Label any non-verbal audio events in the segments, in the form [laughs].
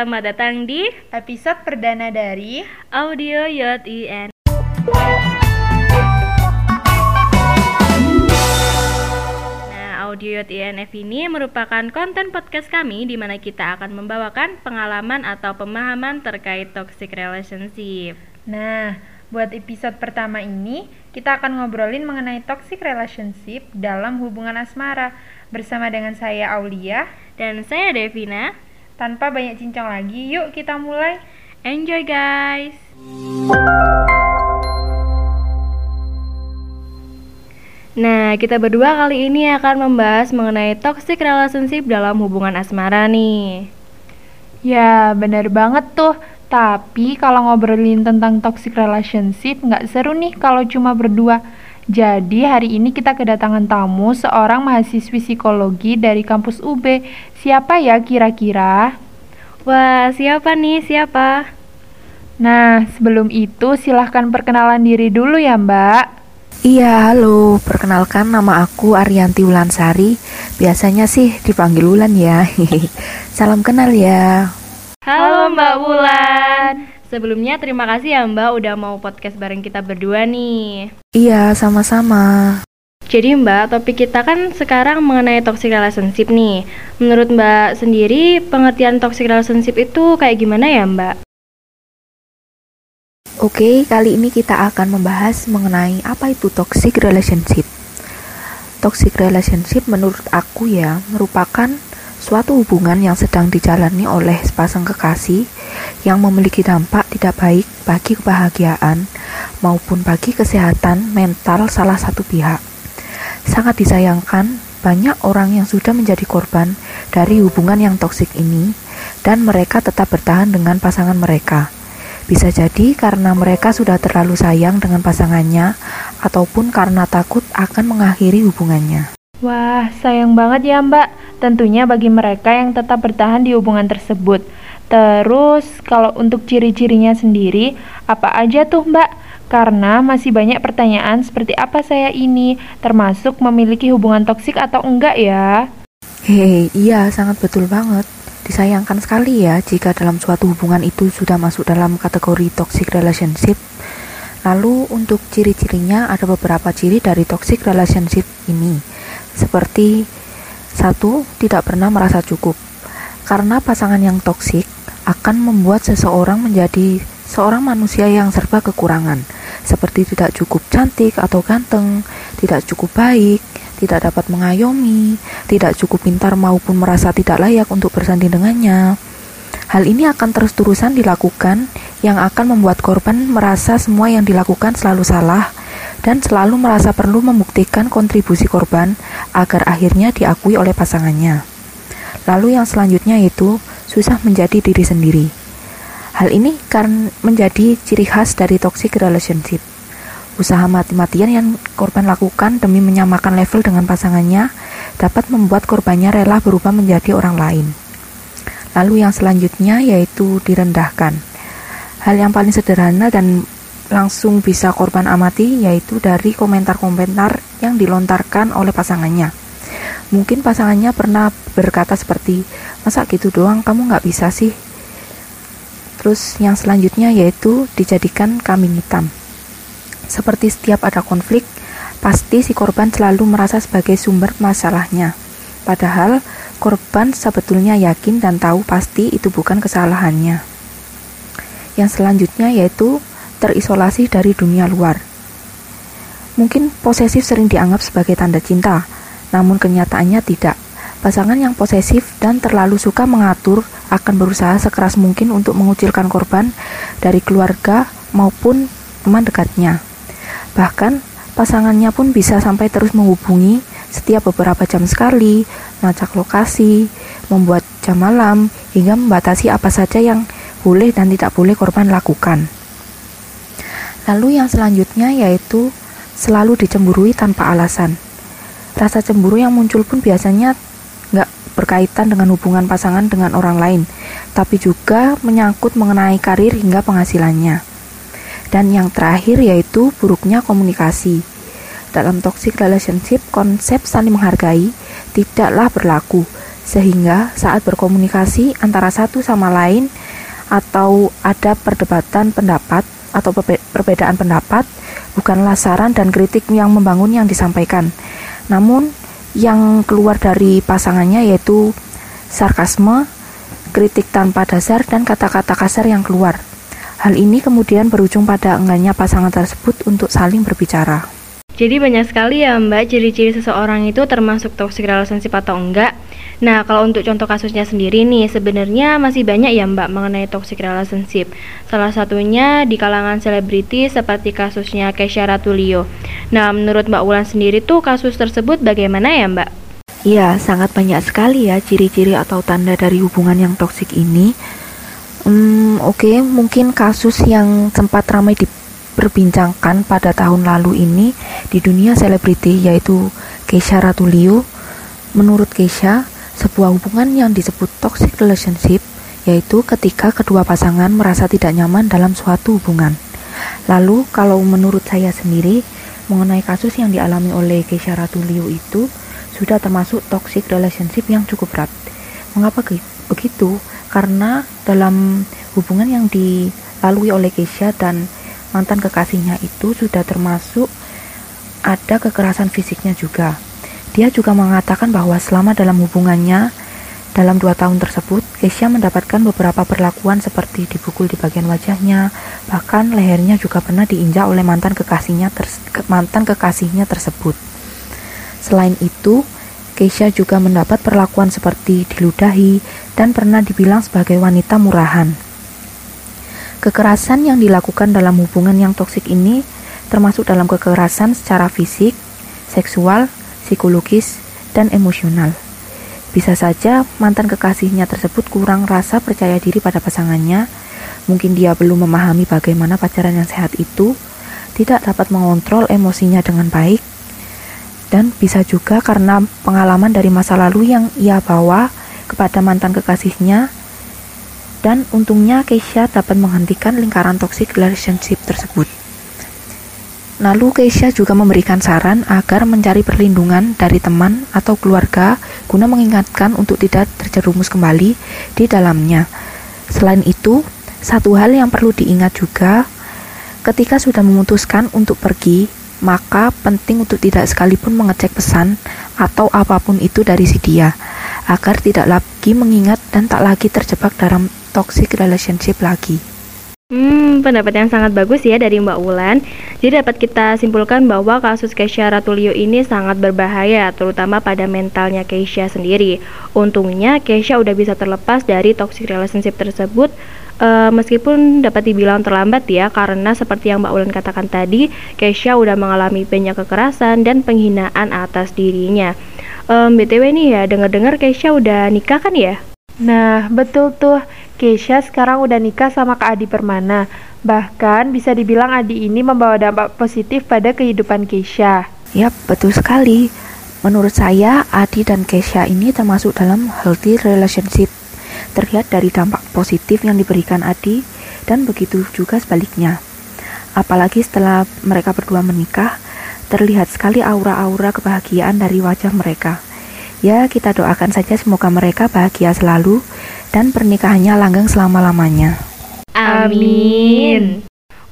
selamat datang di episode perdana dari Audio IN. Nah, Audio Yot INF ini merupakan konten podcast kami di mana kita akan membawakan pengalaman atau pemahaman terkait toxic relationship. Nah, buat episode pertama ini kita akan ngobrolin mengenai toxic relationship dalam hubungan asmara bersama dengan saya Aulia dan saya Devina. Tanpa banyak cincang lagi, yuk kita mulai. Enjoy guys. Nah, kita berdua kali ini akan membahas mengenai toxic relationship dalam hubungan asmara nih. Ya, bener banget tuh. Tapi kalau ngobrolin tentang toxic relationship nggak seru nih kalau cuma berdua. Jadi hari ini kita kedatangan tamu seorang mahasiswi psikologi dari kampus UB. Siapa ya kira-kira? Wah, siapa nih? Siapa? Nah, sebelum itu silahkan perkenalan diri dulu ya Mbak. Iya, halo. Perkenalkan nama aku Arianti Ulansari. Biasanya sih dipanggil Ulan ya. [laughs] Salam kenal ya. Halo Mbak Wulan. Sebelumnya terima kasih ya Mbak udah mau podcast bareng kita berdua nih. Iya, sama-sama. Jadi Mbak, topik kita kan sekarang mengenai toxic relationship nih. Menurut Mbak sendiri, pengertian toxic relationship itu kayak gimana ya Mbak? Oke, kali ini kita akan membahas mengenai apa itu toxic relationship. Toxic relationship menurut aku ya merupakan suatu hubungan yang sedang dijalani oleh sepasang kekasih yang memiliki dampak tidak baik bagi kebahagiaan maupun bagi kesehatan mental salah satu pihak. Sangat disayangkan, banyak orang yang sudah menjadi korban dari hubungan yang toksik ini dan mereka tetap bertahan dengan pasangan mereka. Bisa jadi karena mereka sudah terlalu sayang dengan pasangannya, ataupun karena takut akan mengakhiri hubungannya. Wah, sayang banget ya Mbak. Tentunya bagi mereka yang tetap bertahan di hubungan tersebut. Terus, kalau untuk ciri-cirinya sendiri, apa aja tuh Mbak? Karena masih banyak pertanyaan seperti apa saya ini, termasuk memiliki hubungan toksik atau enggak ya? Hei, iya sangat betul banget. Disayangkan sekali ya jika dalam suatu hubungan itu sudah masuk dalam kategori toxic relationship. Lalu untuk ciri-cirinya ada beberapa ciri dari toxic relationship ini. Seperti satu, tidak pernah merasa cukup. Karena pasangan yang toksik akan membuat seseorang menjadi seorang manusia yang serba kekurangan, seperti tidak cukup cantik atau ganteng, tidak cukup baik, tidak dapat mengayomi, tidak cukup pintar maupun merasa tidak layak untuk bersanding dengannya. Hal ini akan terus-terusan dilakukan yang akan membuat korban merasa semua yang dilakukan selalu salah dan selalu merasa perlu membuktikan kontribusi korban agar akhirnya diakui oleh pasangannya. Lalu yang selanjutnya itu susah menjadi diri sendiri. Hal ini kan menjadi ciri khas dari toxic relationship. Usaha mati-matian yang korban lakukan demi menyamakan level dengan pasangannya dapat membuat korbannya rela berubah menjadi orang lain. Lalu yang selanjutnya yaitu direndahkan. Hal yang paling sederhana dan langsung bisa korban amati yaitu dari komentar-komentar yang dilontarkan oleh pasangannya. Mungkin pasangannya pernah berkata seperti, masa gitu doang kamu nggak bisa sih? Terus yang selanjutnya yaitu dijadikan kambing hitam. Seperti setiap ada konflik, pasti si korban selalu merasa sebagai sumber masalahnya. Padahal korban sebetulnya yakin dan tahu pasti itu bukan kesalahannya. Yang selanjutnya yaitu terisolasi dari dunia luar. Mungkin posesif sering dianggap sebagai tanda cinta, namun kenyataannya tidak. Pasangan yang posesif dan terlalu suka mengatur akan berusaha sekeras mungkin untuk mengucilkan korban dari keluarga maupun teman dekatnya. Bahkan, pasangannya pun bisa sampai terus menghubungi setiap beberapa jam sekali, melacak lokasi, membuat jam malam, hingga membatasi apa saja yang boleh dan tidak boleh korban lakukan. Lalu yang selanjutnya yaitu selalu dicemburui tanpa alasan. Rasa cemburu yang muncul pun biasanya nggak berkaitan dengan hubungan pasangan dengan orang lain, tapi juga menyangkut mengenai karir hingga penghasilannya. Dan yang terakhir yaitu buruknya komunikasi. Dalam toxic relationship, konsep saling menghargai tidaklah berlaku, sehingga saat berkomunikasi antara satu sama lain atau ada perdebatan pendapat atau perbedaan pendapat bukanlah saran dan kritik yang membangun yang disampaikan namun yang keluar dari pasangannya yaitu sarkasme, kritik tanpa dasar dan kata-kata kasar yang keluar. Hal ini kemudian berujung pada enggaknya pasangan tersebut untuk saling berbicara. Jadi banyak sekali ya Mbak ciri-ciri seseorang itu termasuk toxic relationship atau enggak. Nah, kalau untuk contoh kasusnya sendiri nih, sebenarnya masih banyak ya Mbak mengenai toxic relationship. Salah satunya di kalangan selebriti seperti kasusnya Kesha Ratulio. Nah, menurut Mbak Wulan sendiri tuh kasus tersebut bagaimana ya Mbak? Iya, sangat banyak sekali ya ciri-ciri atau tanda dari hubungan yang toksik ini. Hmm, oke, okay, mungkin kasus yang sempat ramai di diperbincangkan pada tahun lalu ini di dunia selebriti yaitu Keisha Ratulio. Menurut Keisha, sebuah hubungan yang disebut toxic relationship yaitu ketika kedua pasangan merasa tidak nyaman dalam suatu hubungan. Lalu kalau menurut saya sendiri mengenai kasus yang dialami oleh Keisha Ratulio itu sudah termasuk toxic relationship yang cukup berat. Mengapa begitu? Karena dalam hubungan yang dilalui oleh Keisha dan mantan kekasihnya itu sudah termasuk ada kekerasan fisiknya juga. Dia juga mengatakan bahwa selama dalam hubungannya dalam dua tahun tersebut, Keisha mendapatkan beberapa perlakuan seperti dipukul di bagian wajahnya, bahkan lehernya juga pernah diinjak oleh mantan kekasihnya mantan kekasihnya tersebut. Selain itu, Keisha juga mendapat perlakuan seperti diludahi dan pernah dibilang sebagai wanita murahan. Kekerasan yang dilakukan dalam hubungan yang toksik ini termasuk dalam kekerasan secara fisik, seksual, psikologis, dan emosional. Bisa saja mantan kekasihnya tersebut kurang rasa percaya diri pada pasangannya, mungkin dia belum memahami bagaimana pacaran yang sehat itu, tidak dapat mengontrol emosinya dengan baik, dan bisa juga karena pengalaman dari masa lalu yang ia bawa kepada mantan kekasihnya dan untungnya Keisha dapat menghentikan lingkaran toxic relationship tersebut. Lalu Keisha juga memberikan saran agar mencari perlindungan dari teman atau keluarga guna mengingatkan untuk tidak terjerumus kembali di dalamnya. Selain itu, satu hal yang perlu diingat juga, ketika sudah memutuskan untuk pergi, maka penting untuk tidak sekalipun mengecek pesan atau apa pun itu dari si dia, agar tidak lagi mengingat dan tak lagi terjebak dalam toxic relationship lagi. Hmm, pendapat yang sangat bagus ya dari Mbak Wulan. Jadi dapat kita simpulkan bahwa kasus Keisha Ratulio ini sangat berbahaya, terutama pada mentalnya Keisha sendiri. Untungnya Keisha udah bisa terlepas dari toxic relationship tersebut, uh, meskipun dapat dibilang terlambat ya, karena seperti yang Mbak Wulan katakan tadi, Keisha udah mengalami banyak kekerasan dan penghinaan atas dirinya. Um, BTW nih ya, dengar-dengar Keisha udah nikah kan ya? Nah, betul tuh. Keisha sekarang udah nikah sama Kak Adi Permana. Bahkan bisa dibilang Adi ini membawa dampak positif pada kehidupan Keisha. Yap, betul sekali. Menurut saya, Adi dan Keisha ini termasuk dalam healthy relationship. Terlihat dari dampak positif yang diberikan Adi dan begitu juga sebaliknya. Apalagi setelah mereka berdua menikah, terlihat sekali aura-aura kebahagiaan dari wajah mereka. Ya, kita doakan saja semoga mereka bahagia selalu dan pernikahannya langgeng selama-lamanya. Amin.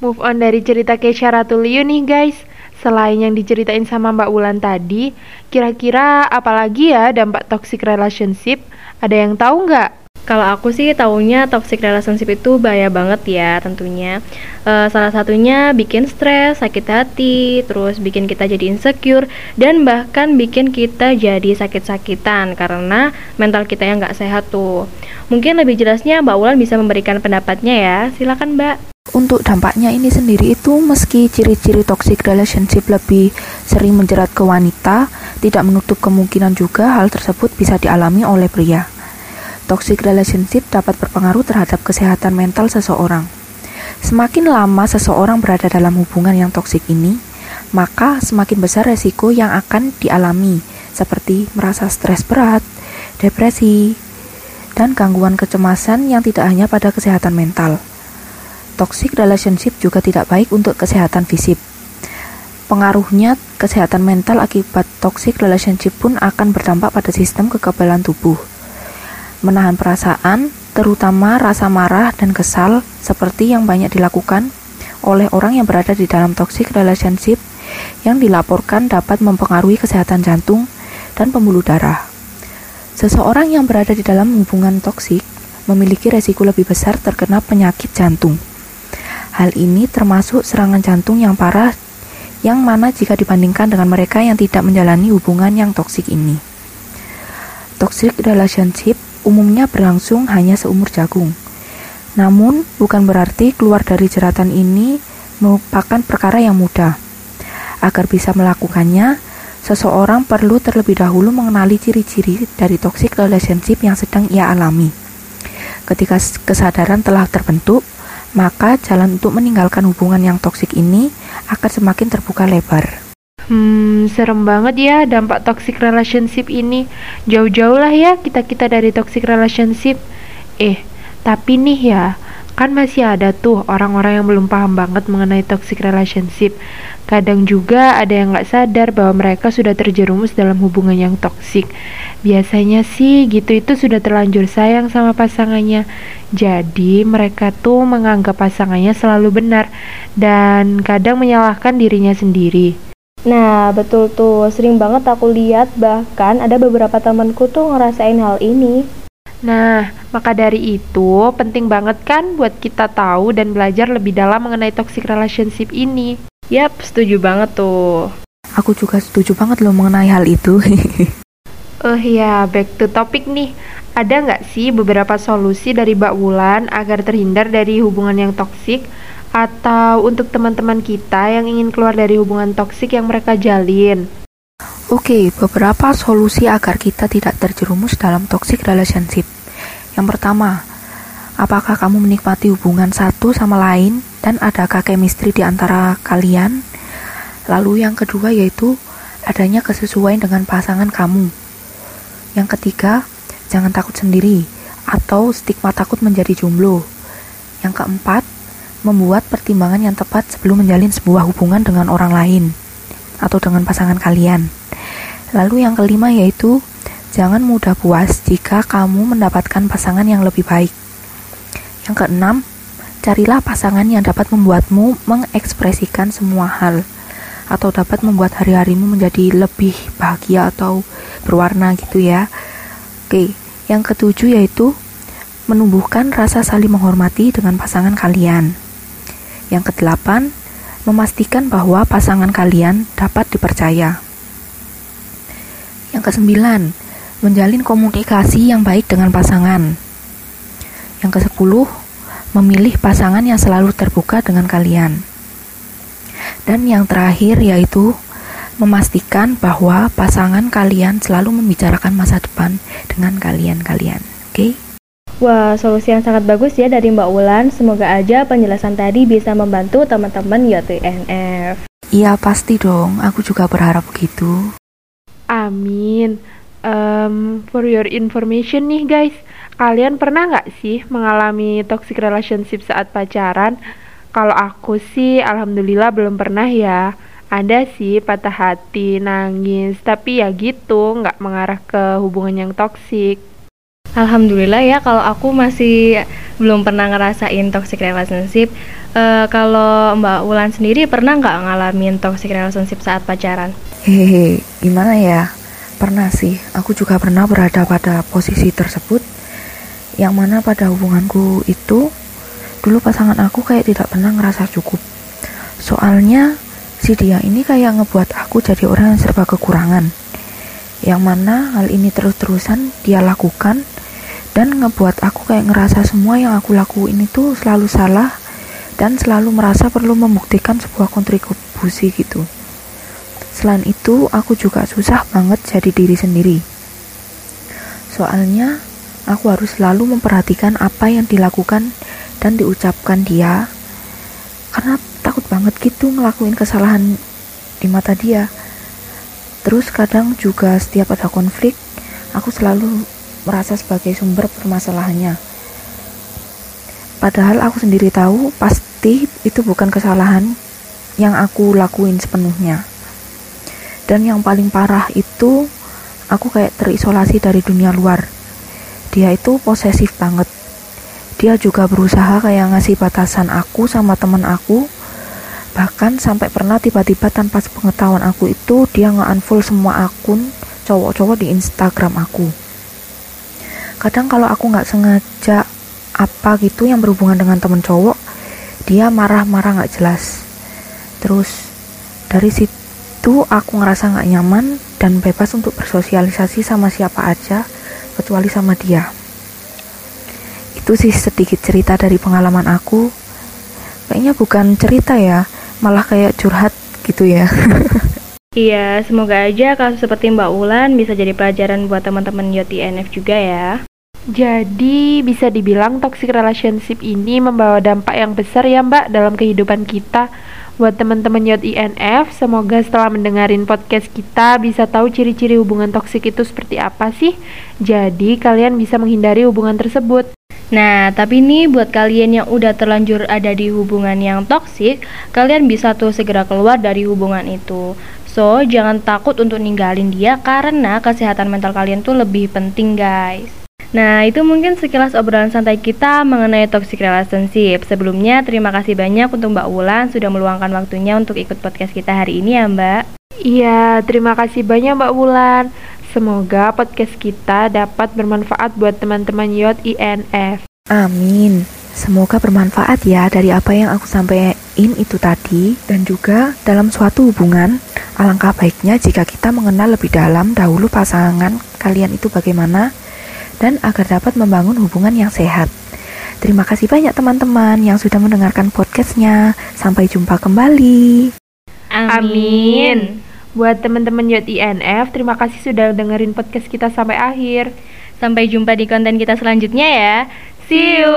Move on dari cerita Keisha Ratulio nih guys. Selain yang diceritain sama Mbak Wulan tadi, kira-kira apalagi ya dampak toxic relationship? Ada yang tahu nggak? Kalau aku sih taunya toxic relationship itu bahaya banget ya tentunya. E, salah satunya bikin stres, sakit hati, terus bikin kita jadi insecure dan bahkan bikin kita jadi sakit-sakitan karena mental kita yang nggak sehat tuh. Mungkin lebih jelasnya Mbak Wulan bisa memberikan pendapatnya ya. Silakan Mbak. Untuk dampaknya ini sendiri itu meski ciri-ciri toxic relationship lebih sering menjerat ke wanita, tidak menutup kemungkinan juga hal tersebut bisa dialami oleh pria. Toxic relationship dapat berpengaruh terhadap kesehatan mental seseorang. Semakin lama seseorang berada dalam hubungan yang toksik ini, maka semakin besar resiko yang akan dialami, seperti merasa stres berat, depresi, dan gangguan kecemasan yang tidak hanya pada kesehatan mental. Toxic relationship juga tidak baik untuk kesehatan fisik. Pengaruhnya kesehatan mental akibat toxic relationship pun akan berdampak pada sistem kekebalan tubuh menahan perasaan, terutama rasa marah dan kesal, seperti yang banyak dilakukan oleh orang yang berada di dalam toxic relationship yang dilaporkan dapat mempengaruhi kesehatan jantung dan pembuluh darah. Seseorang yang berada di dalam hubungan toksik memiliki resiko lebih besar terkena penyakit jantung. Hal ini termasuk serangan jantung yang parah yang mana jika dibandingkan dengan mereka yang tidak menjalani hubungan yang toksik ini. Toxic relationship umumnya berlangsung hanya seumur jagung. Namun, bukan berarti keluar dari jeratan ini merupakan perkara yang mudah. Agar bisa melakukannya, seseorang perlu terlebih dahulu mengenali ciri-ciri dari toxic relationship yang sedang ia alami. Ketika kesadaran telah terbentuk, maka jalan untuk meninggalkan hubungan yang toksik ini akan semakin terbuka lebar. Hmm, serem banget ya dampak toxic relationship ini. Jauh-jauh lah ya kita-kita dari toxic relationship. Eh, tapi nih ya, kan masih ada tuh orang-orang yang belum paham banget mengenai toxic relationship. Kadang juga ada yang nggak sadar bahwa mereka sudah terjerumus dalam hubungan yang toksik. Biasanya sih gitu itu sudah terlanjur sayang sama pasangannya. Jadi mereka tuh menganggap pasangannya selalu benar dan kadang menyalahkan dirinya sendiri. Nah, betul tuh. Sering banget aku lihat bahkan ada beberapa temanku tuh ngerasain hal ini. Nah, maka dari itu penting banget kan buat kita tahu dan belajar lebih dalam mengenai toxic relationship ini. Yap, setuju banget tuh. Aku juga setuju banget loh mengenai hal itu. Oh uh, ya, back to topic nih. Ada nggak sih beberapa solusi dari Mbak Wulan agar terhindar dari hubungan yang toksik? Atau untuk teman-teman kita yang ingin keluar dari hubungan toksik yang mereka jalin. Oke, beberapa solusi agar kita tidak terjerumus dalam toxic relationship. Yang pertama, apakah kamu menikmati hubungan satu sama lain dan adakah chemistry di antara kalian? Lalu yang kedua yaitu adanya kesesuaian dengan pasangan kamu. Yang ketiga, jangan takut sendiri atau stigma takut menjadi jomblo. Yang keempat, membuat pertimbangan yang tepat sebelum menjalin sebuah hubungan dengan orang lain atau dengan pasangan kalian. Lalu yang kelima yaitu jangan mudah puas jika kamu mendapatkan pasangan yang lebih baik. Yang keenam, carilah pasangan yang dapat membuatmu mengekspresikan semua hal atau dapat membuat hari-harimu menjadi lebih bahagia atau berwarna gitu ya. Oke, yang ketujuh yaitu menumbuhkan rasa saling menghormati dengan pasangan kalian. Yang kedelapan, memastikan bahwa pasangan kalian dapat dipercaya. Yang kesembilan, menjalin komunikasi yang baik dengan pasangan. Yang kesepuluh, memilih pasangan yang selalu terbuka dengan kalian. Dan yang terakhir yaitu memastikan bahwa pasangan kalian selalu membicarakan masa depan dengan kalian-kalian. Oke? Okay? Wah, solusi yang sangat bagus ya dari Mbak Wulan. Semoga aja penjelasan tadi bisa membantu teman-teman YTNF. Iya, pasti dong. Aku juga berharap begitu. Amin. Um, for your information nih guys, kalian pernah nggak sih mengalami toxic relationship saat pacaran? Kalau aku sih, alhamdulillah belum pernah ya. Ada sih patah hati, nangis, tapi ya gitu, nggak mengarah ke hubungan yang toksik. Alhamdulillah ya kalau aku masih belum pernah ngerasain toxic relationship. Uh, kalau Mbak Wulan sendiri pernah nggak ngalamin toxic relationship saat pacaran? Hehehe, gimana ya? Pernah sih, aku juga pernah berada pada posisi tersebut yang mana pada hubunganku itu dulu pasangan aku kayak tidak pernah ngerasa cukup. Soalnya si dia ini kayak ngebuat aku jadi orang yang serba kekurangan. Yang mana hal ini terus-terusan dia lakukan dan ngebuat aku kayak ngerasa semua yang aku lakuin itu selalu salah dan selalu merasa perlu membuktikan sebuah kontribusi gitu. Selain itu, aku juga susah banget jadi diri sendiri. Soalnya, aku harus selalu memperhatikan apa yang dilakukan dan diucapkan dia karena takut banget gitu ngelakuin kesalahan di mata dia. Terus kadang juga setiap ada konflik, aku selalu merasa sebagai sumber permasalahannya. Padahal aku sendiri tahu pasti itu bukan kesalahan yang aku lakuin sepenuhnya. Dan yang paling parah itu aku kayak terisolasi dari dunia luar. dia itu posesif banget dia juga berusaha kayak ngasih batasan aku sama temen aku bahkan sampai pernah tiba-tiba tanpa pengetahuan aku itu dia nge-unfollow semua akun cowok-cowok di Instagram aku kadang kalau aku nggak sengaja apa gitu yang berhubungan dengan temen cowok dia marah-marah nggak jelas terus dari situ aku ngerasa nggak nyaman dan bebas untuk bersosialisasi sama siapa aja kecuali sama dia itu sih sedikit cerita dari pengalaman aku kayaknya bukan cerita ya malah kayak curhat gitu ya. [laughs] Iya, semoga aja kasus seperti Mbak Ulan bisa jadi pelajaran buat teman-teman YTNF juga ya. Jadi bisa dibilang toxic relationship ini membawa dampak yang besar ya Mbak dalam kehidupan kita. Buat teman-teman YINF, semoga setelah mendengarin podcast kita bisa tahu ciri-ciri hubungan toksik itu seperti apa sih. Jadi kalian bisa menghindari hubungan tersebut. Nah, tapi nih buat kalian yang udah terlanjur ada di hubungan yang toksik, kalian bisa tuh segera keluar dari hubungan itu. So, jangan takut untuk ninggalin dia karena kesehatan mental kalian tuh lebih penting, guys. Nah, itu mungkin sekilas obrolan santai kita mengenai toxic relationship. Sebelumnya, terima kasih banyak untuk Mbak Wulan sudah meluangkan waktunya untuk ikut podcast kita hari ini ya, Mbak. Iya, terima kasih banyak Mbak Wulan. Semoga podcast kita dapat bermanfaat buat teman-teman YOT INF. Amin. Semoga bermanfaat ya dari apa yang aku sampaikan itu tadi dan juga dalam suatu hubungan alangkah baiknya jika kita mengenal lebih dalam dahulu pasangan kalian itu bagaimana dan agar dapat membangun hubungan yang sehat. Terima kasih banyak teman-teman yang sudah mendengarkan podcastnya. Sampai jumpa kembali. Amin. Amin. Buat teman-teman YINF, terima kasih sudah dengerin podcast kita sampai akhir. Sampai jumpa di konten kita selanjutnya ya. See you.